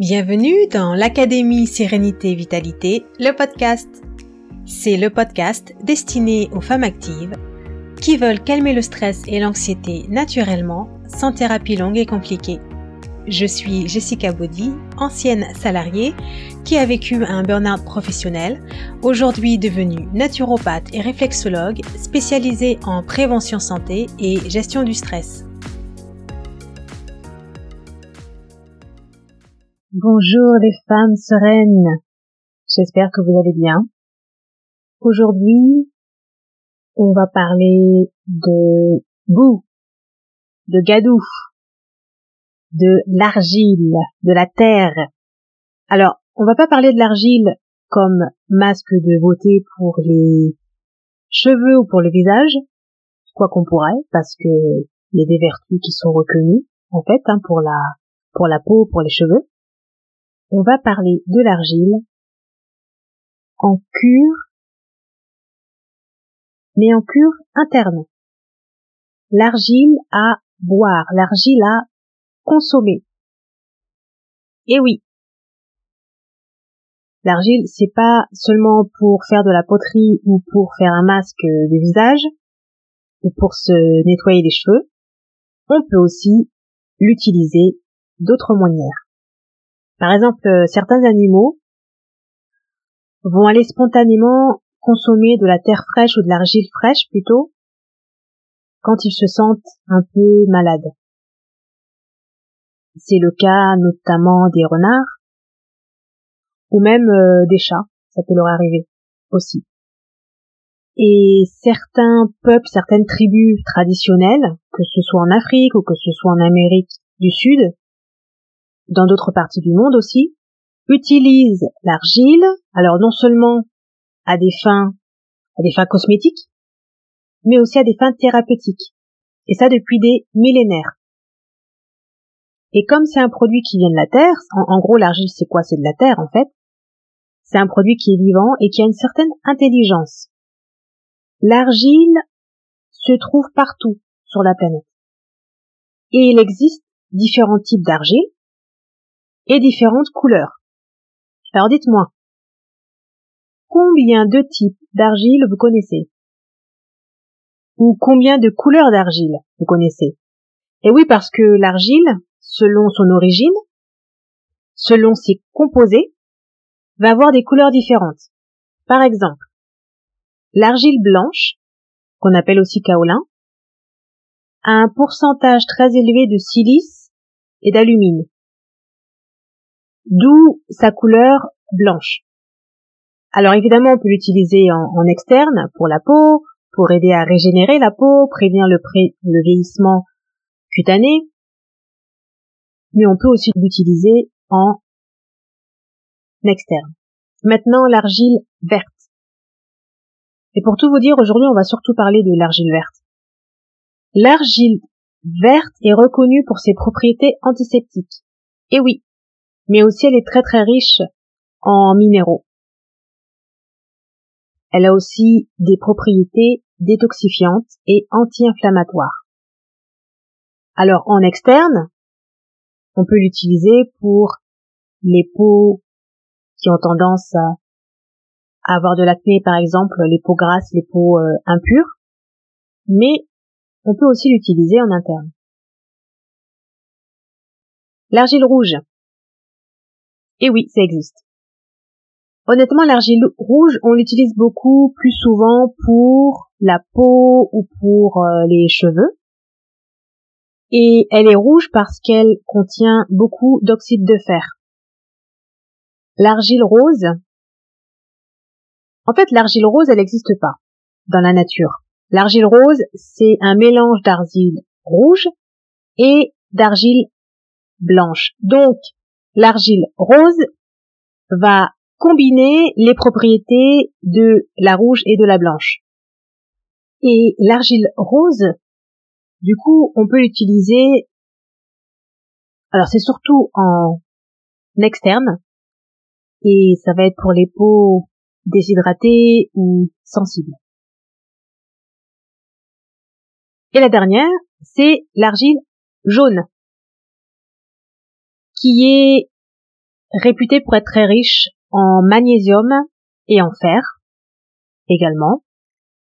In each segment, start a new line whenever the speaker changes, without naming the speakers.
Bienvenue dans l'Académie Sérénité Vitalité, le podcast. C'est le podcast destiné aux femmes actives qui veulent calmer le stress et l'anxiété naturellement, sans thérapie longue et compliquée. Je suis Jessica Baudy, ancienne salariée qui a vécu un burn-out professionnel, aujourd'hui devenue naturopathe et réflexologue spécialisée en prévention santé et gestion du stress. Bonjour les femmes sereines, j'espère que vous allez bien. Aujourd'hui, on va parler de boue, de gadou, de l'argile, de la terre. Alors, on va pas parler de l'argile comme masque de beauté pour les cheveux ou pour le visage, quoi qu'on pourrait, parce que il y a des vertus qui sont reconnues, en fait, hein, pour la, pour la peau, pour les cheveux. On va parler de l'argile en cure, mais en cure interne. L'argile à boire, l'argile à consommer. Et oui, l'argile, c'est pas seulement pour faire de la poterie ou pour faire un masque de visage ou pour se nettoyer les cheveux. On peut aussi l'utiliser d'autres manières. Par exemple, certains animaux vont aller spontanément consommer de la terre fraîche ou de l'argile fraîche plutôt quand ils se sentent un peu malades. C'est le cas notamment des renards ou même euh, des chats, ça peut leur arriver aussi. Et certains peuples, certaines tribus traditionnelles, que ce soit en Afrique ou que ce soit en Amérique du Sud, dans d'autres parties du monde aussi, utilisent l'argile, alors non seulement à des fins, à des fins cosmétiques, mais aussi à des fins thérapeutiques. Et ça depuis des millénaires. Et comme c'est un produit qui vient de la terre, en, gros l'argile c'est quoi? C'est de la terre en fait. C'est un produit qui est vivant et qui a une certaine intelligence. L'argile se trouve partout sur la planète. Et il existe différents types d'argile et différentes couleurs. Alors dites-moi, combien de types d'argile vous connaissez? Ou combien de couleurs d'argile vous connaissez? Et oui, parce que l'argile, selon son origine, selon ses composés, va avoir des couleurs différentes. Par exemple, l'argile blanche, qu'on appelle aussi kaolin, a un pourcentage très élevé de silice et d'alumine, d'où sa couleur blanche. Alors évidemment, on peut l'utiliser en, externe pour la peau, pour aider à régénérer la peau, prévenir le, le vieillissement cutané, mais on peut aussi l'utiliser en externe. Maintenant, l'argile verte. Et pour tout vous dire, aujourd'hui, on va surtout parler de l'argile verte. L'argile verte est reconnue pour ses propriétés antiseptiques. Et oui, mais aussi elle est très très riche en minéraux. Elle a aussi des propriétés détoxifiantes et anti-inflammatoires. Alors en externe, on peut l'utiliser pour les peaux qui ont tendance à avoir de l'acné par exemple, les peaux grasses, les peaux euh, impures, mais on peut aussi l'utiliser en interne. L'argile rouge. Et oui, ça existe. Honnêtement, l'argile rouge, on l'utilise beaucoup plus souvent pour la peau ou pour euh, les cheveux et elle est rouge parce qu'elle contient beaucoup d'oxyde de fer. L'argile rose, en fait l'argile rose elle n'existe pas dans la nature. L'argile rose c'est un mélange d'argile rouge et d'argile blanche. Donc l'argile rose va combiner les propriétés de la rouge et de la blanche. Et l'argile rose du coup, on peut l'utiliser. Alors c'est surtout en externe et ça va être pour les peaux déshydratées ou sensibles. Et la dernière, c'est l'argile jaune qui est réputée pour être très riche en magnésium et en fer également.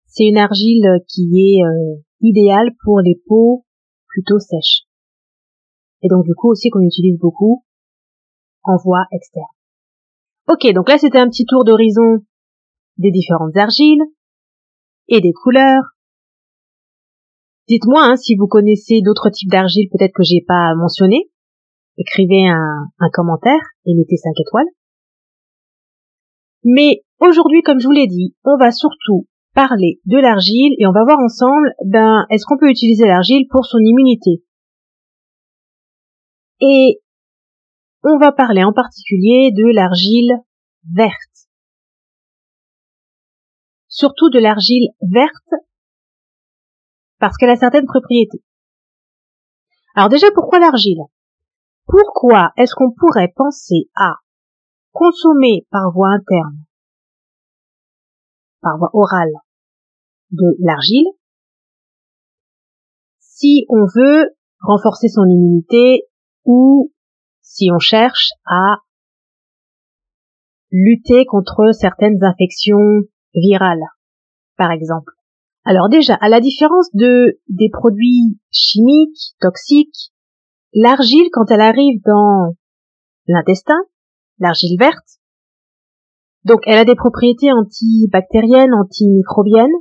C'est une argile qui est euh, idéale pour les peaux plutôt sèches. Et donc du coup aussi qu'on utilise beaucoup en voie externe. Ok, donc là c'était un petit tour d'horizon des différentes argiles et des couleurs. Dites-moi hein, si vous connaissez d'autres types d'argiles peut-être que j'ai pas mentionné. Écrivez un, commentaire et mettez 5 étoiles. Mais aujourd'hui, comme je vous l'ai dit, on va surtout parler de l'argile et on va voir ensemble, ben, est-ce qu'on peut utiliser l'argile pour son immunité? Et on va parler en particulier de l'argile verte. Surtout de l'argile verte parce qu'elle a certaines propriétés. Alors déjà, pourquoi l'argile? Pourquoi est-ce qu'on pourrait penser à consommer par voie interne, par voie orale, de l'argile, si on veut renforcer son immunité ou si on cherche à lutter contre certaines infections virales, par exemple? Alors déjà, à la différence de des produits chimiques, toxiques, l'argile, quand elle arrive dans l'intestin, l'argile verte, donc elle a des propriétés antibactériennes, antimicrobiennes,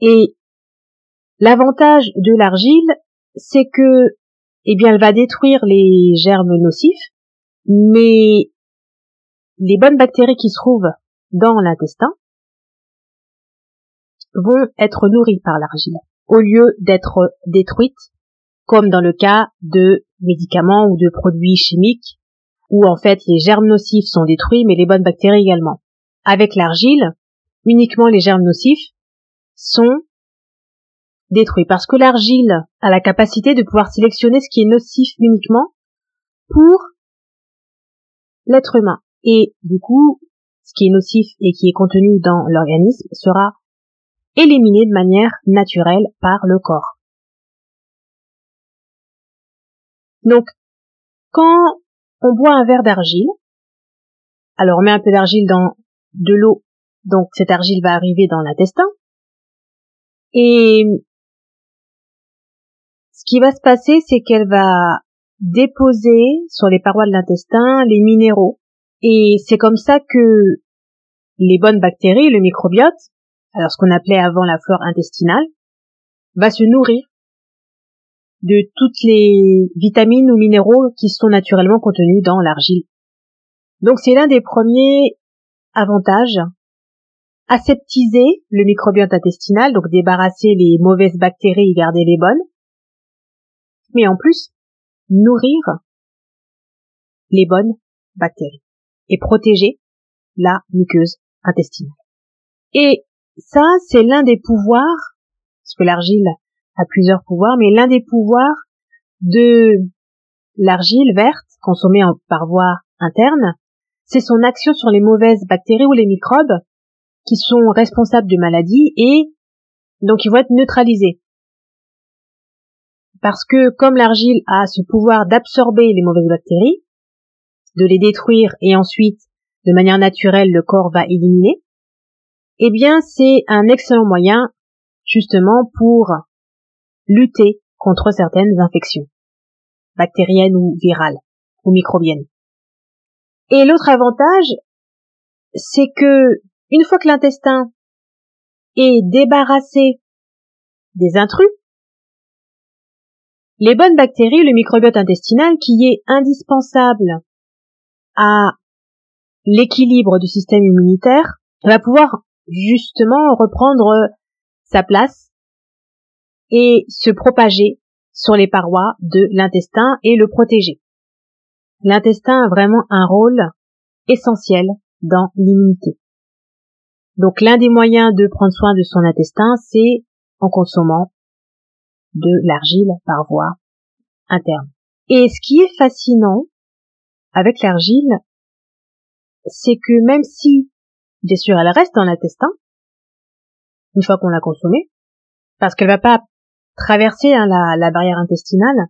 et l'avantage de l'argile, c'est que, eh bien, elle va détruire les germes nocifs, mais les bonnes bactéries qui se trouvent dans l'intestin vont être nourries par l'argile, au lieu d'être détruites, comme dans le cas de médicaments ou de produits chimiques, où en fait les germes nocifs sont détruits, mais les bonnes bactéries également. Avec l'argile, uniquement les germes nocifs sont détruits parce que l'argile a la capacité de pouvoir sélectionner ce qui est nocif uniquement pour l'être humain. Et du coup, ce qui est nocif et qui est contenu dans l'organisme sera éliminé de manière naturelle par le corps. Donc, quand on boit un verre d'argile, alors on met un peu d'argile dans de l'eau, donc cette argile va arriver dans l'intestin, et ce qui va se passer, c'est qu'elle va déposer sur les parois de l'intestin les minéraux. Et c'est comme ça que les bonnes bactéries, le microbiote, alors ce qu'on appelait avant la flore intestinale, va se nourrir de toutes les vitamines ou minéraux qui sont naturellement contenus dans l'argile. Donc c'est l'un des premiers avantages aseptiser le microbiote intestinal, donc débarrasser les mauvaises bactéries et garder les bonnes, mais en plus nourrir les bonnes bactéries et protéger la muqueuse intestinale. Et ça, c'est l'un des pouvoirs, parce que l'argile a plusieurs pouvoirs, mais l'un des pouvoirs de l'argile verte consommée par voie interne, c'est son action sur les mauvaises bactéries ou les microbes qui sont responsables de maladies et donc ils vont être neutralisés. Parce que comme l'argile a ce pouvoir d'absorber les mauvaises bactéries, de les détruire et ensuite de manière naturelle le corps va éliminer, eh bien c'est un excellent moyen justement pour lutter contre certaines infections bactériennes ou virales ou microbiennes. Et l'autre avantage, c'est que une fois que l'intestin est débarrassé des intrus, les bonnes bactéries, le microbiote intestinal qui est indispensable à l'équilibre du système immunitaire, va pouvoir justement reprendre sa place et se propager sur les parois de l'intestin et le protéger. L'intestin a vraiment un rôle essentiel dans l'immunité. Donc l'un des moyens de prendre soin de son intestin, c'est en consommant de l'argile par voie interne. Et ce qui est fascinant avec l'argile, c'est que même si, bien sûr, elle reste dans l'intestin, une fois qu'on l'a consommée, parce qu'elle va pas traverser hein, la, la barrière intestinale,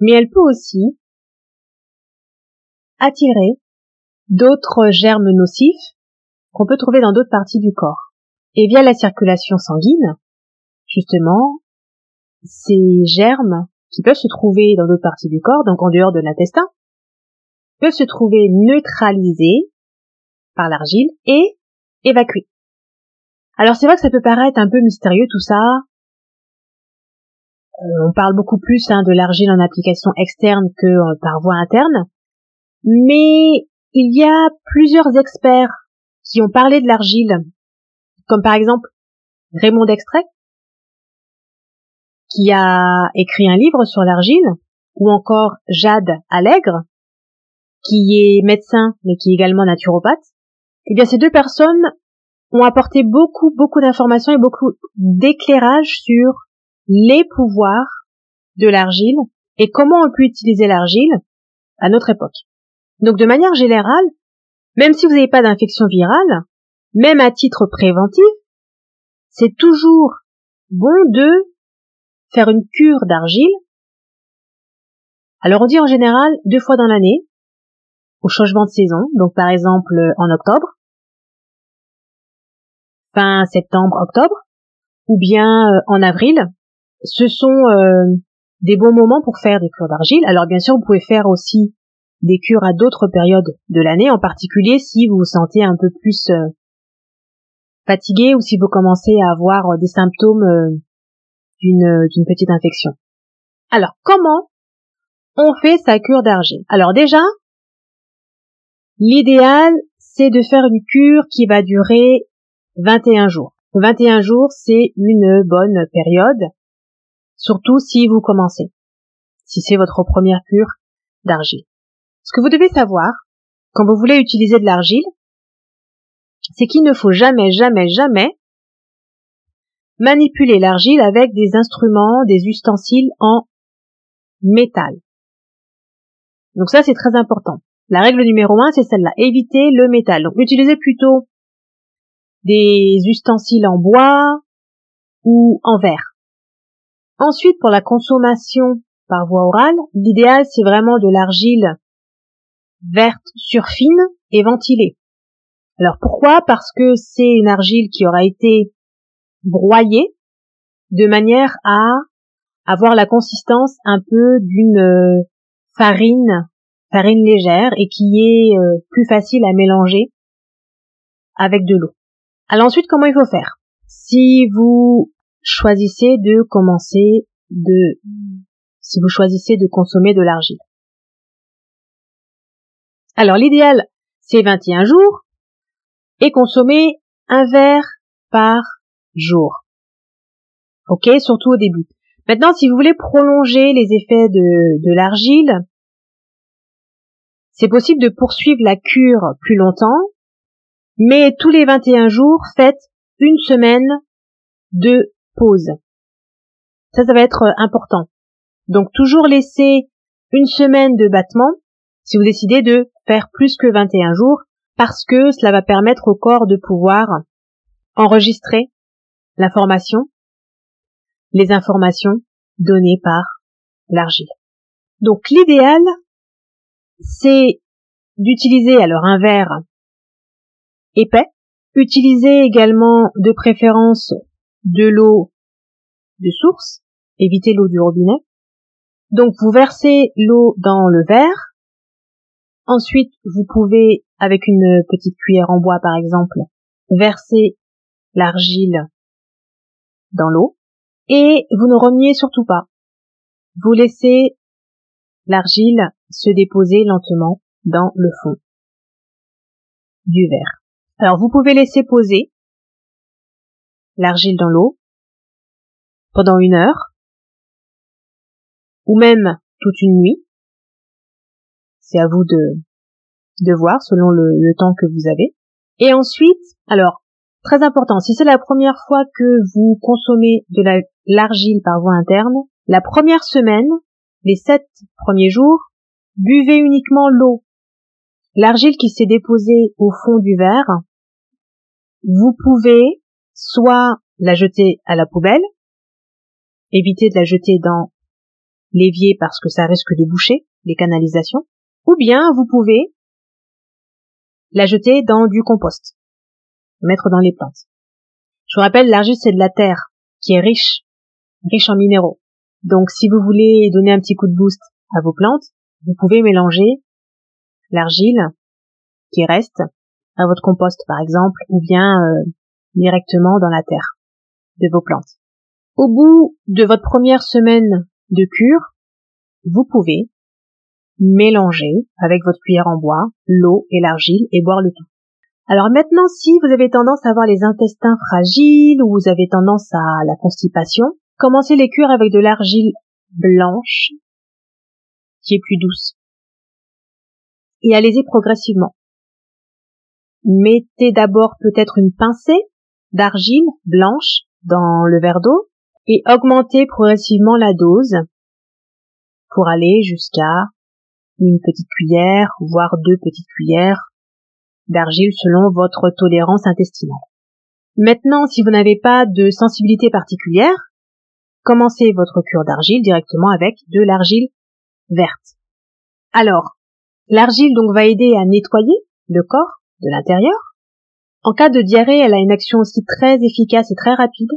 mais elle peut aussi attirer d'autres germes nocifs qu'on peut trouver dans d'autres parties du corps. Et via la circulation sanguine, justement, ces germes qui peuvent se trouver dans d'autres parties du corps, donc en dehors de l'intestin, peuvent se trouver neutralisés par l'argile et évacués. Alors c'est vrai que ça peut paraître un peu mystérieux tout ça. Euh, on parle beaucoup plus hein, de l'argile en application externe que euh, par voie interne, mais il y a plusieurs experts qui ont parlé de l'argile, comme par exemple Raymond Dextrait, qui a écrit un livre sur l'argile, ou encore Jade Allègre, qui est médecin mais qui est également naturopathe. Eh bien, ces deux personnes ont apporté beaucoup, beaucoup d'informations et beaucoup d'éclairage sur les pouvoirs de l'argile et comment on peut utiliser l'argile à notre époque. Donc, de manière générale, même si vous n'avez pas d'infection virale, même à titre préventif, c'est toujours bon de faire une cure d'argile. Alors on dit en général deux fois dans l'année, au changement de saison, donc par exemple en octobre, fin septembre, octobre, ou bien euh, en avril. Ce sont euh, des bons moments pour faire des cures d'argile. Alors bien sûr, vous pouvez faire aussi des cures à d'autres périodes de l'année, en particulier si vous vous sentez un peu plus euh, fatigué ou si vous commencez à avoir des symptômes d'une d'une petite infection. Alors, comment on fait sa cure d'argile? Alors déjà, l'idéal, c'est de faire une cure qui va durer 21 jours. 21 jours, c'est une bonne période, surtout si vous commencez, si c'est votre première cure d'argile. Ce que vous devez savoir, quand vous voulez utiliser de l'argile, c'est qu'il ne faut jamais, jamais, jamais manipuler l'argile avec des instruments, des ustensiles en métal. Donc ça, c'est très important. La règle numéro un, c'est celle-là. Éviter le métal. Donc utilisez plutôt des ustensiles en bois ou en verre. Ensuite, pour la consommation par voie orale, l'idéal, c'est vraiment de l'argile verte surfine et ventilée. Alors pourquoi? Parce que c'est une argile qui aura été broyée de manière à avoir la consistance un peu d'une euh, farine, farine légère et qui est euh, plus facile à mélanger avec de l'eau. Alors ensuite, comment il faut faire? Si vous choisissez de commencer de, si vous choisissez de consommer de l'argile. Alors l'idéal, c'est 21 jours et consommer un verre par jour. Ok, surtout au début. Maintenant, si vous voulez prolonger les effets de, de l'argile, c'est possible de poursuivre la cure plus longtemps, mais tous les 21 jours, faites une semaine de pause. Ça, ça va être important. Donc toujours laisser une semaine de battement si vous décidez de faire plus que 21 jours parce que cela va permettre au corps de pouvoir enregistrer l'information, les informations données par l'argile. Donc l'idéal, c'est d'utiliser alors un verre épais, utiliser également de préférence de l'eau de source, éviter l'eau du robinet. Donc vous versez l'eau dans le verre. Ensuite, vous pouvez, avec une petite cuillère en bois par exemple, verser l'argile dans l'eau et vous ne remuez surtout pas. Vous laissez l'argile se déposer lentement dans le fond du verre. Alors vous pouvez laisser poser l'argile dans l'eau pendant une heure ou même toute une nuit. C'est à vous de, de voir selon le, le temps que vous avez. Et ensuite, alors Très important, si c'est la première fois que vous consommez de l'argile par voie interne, la première semaine, les sept premiers jours, buvez uniquement l'eau. L'argile qui s'est déposée au fond du verre, vous pouvez soit la jeter à la poubelle, éviter de la jeter dans l'évier parce que ça risque de boucher les canalisations, Ou bien vous pouvez la jeter dans du compost, mettre dans les plantes. Je vous rappelle, l'argile c'est de la terre qui est riche, riche en minéraux. Donc si vous voulez donner un petit coup de boost à vos plantes, vous pouvez mélanger l'argile qui reste à votre compost par exemple, ou bien euh, directement dans la terre de vos plantes. Au bout de votre première semaine de cure, vous pouvez mélanger avec votre cuillère en bois l'eau et l'argile et boire le tout. Alors maintenant, si vous avez tendance à avoir les intestins fragiles ou vous avez tendance à la constipation, commencez les cures avec de l'argile blanche qui est plus douce. Et allez-y progressivement. Mettez d'abord peut-être une pincée d'argile blanche dans le verre d'eau et augmentez progressivement la dose pour aller jusqu'à une petite cuillère, voire deux petites cuillères d'argile selon votre tolérance intestinale. Maintenant, si vous n'avez pas de sensibilité particulière, commencez votre cure d'argile directement avec de l'argile verte. Alors, l'argile donc va aider à nettoyer le corps de l'intérieur. En cas de diarrhée, elle a une action aussi très efficace et très rapide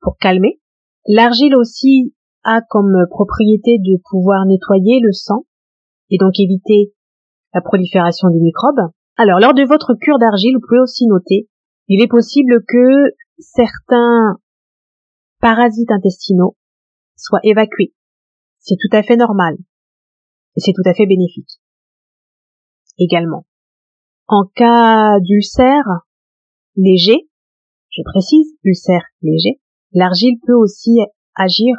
pour calmer. L'argile aussi a comme propriété de pouvoir nettoyer le sang et donc éviter la prolifération des microbes. Alors, lors de votre cure d'argile, vous pouvez aussi noter, il est possible que certains parasites intestinaux soient évacués. C'est tout à fait normal. Et c'est tout à fait bénéfique. Également. En cas d'ulcère léger, je précise, ulcère léger, l'argile peut aussi agir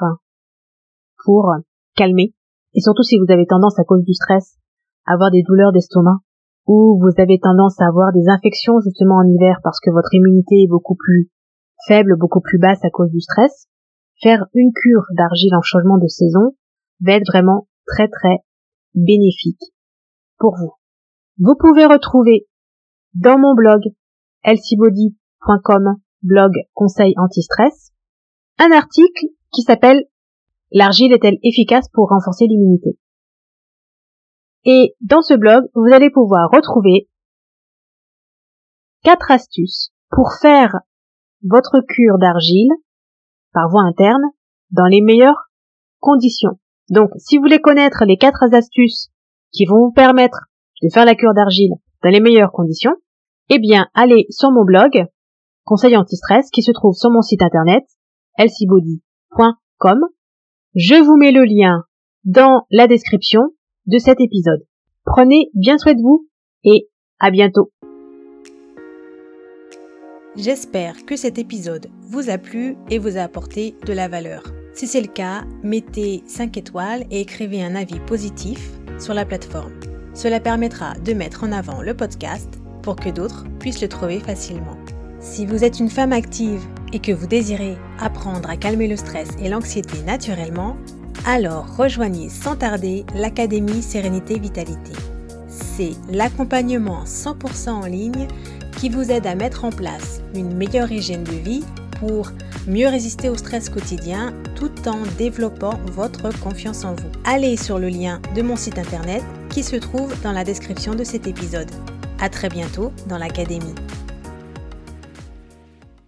pour calmer et surtout si vous avez tendance à cause du stress à avoir des douleurs d'estomac ou vous avez tendance à avoir des infections justement en hiver parce que votre immunité est beaucoup plus faible, beaucoup plus basse à cause du stress, faire une cure d'argile en changement de saison va être vraiment très très bénéfique pour vous. Vous pouvez retrouver dans mon blog healthybody.com blog conseil anti-stress un article qui s'appelle L'argile est-elle efficace pour renforcer l'immunité? Et dans ce blog, vous allez pouvoir retrouver quatre astuces pour faire votre cure d'argile par voie interne dans les meilleures conditions. Donc, si vous voulez connaître les quatre astuces qui vont vous permettre de faire la cure d'argile dans les meilleures conditions, eh bien, allez sur mon blog, conseil anti-stress, qui se trouve sur mon site internet, lcbody.com je vous mets le lien dans la description de cet épisode. Prenez bien soin de vous et à bientôt.
J'espère que cet épisode vous a plu et vous a apporté de la valeur. Si c'est le cas, mettez 5 étoiles et écrivez un avis positif sur la plateforme. Cela permettra de mettre en avant le podcast pour que d'autres puissent le trouver facilement. Si vous êtes une femme active et que vous désirez apprendre à calmer le stress et l'anxiété naturellement, alors rejoignez sans tarder l'Académie Sérénité Vitalité. C'est l'accompagnement 100% en ligne qui vous aide à mettre en place une meilleure hygiène de vie pour mieux résister au stress quotidien tout en développant votre confiance en vous. Allez sur le lien de mon site internet qui se trouve dans la description de cet épisode. À très bientôt dans l'Académie.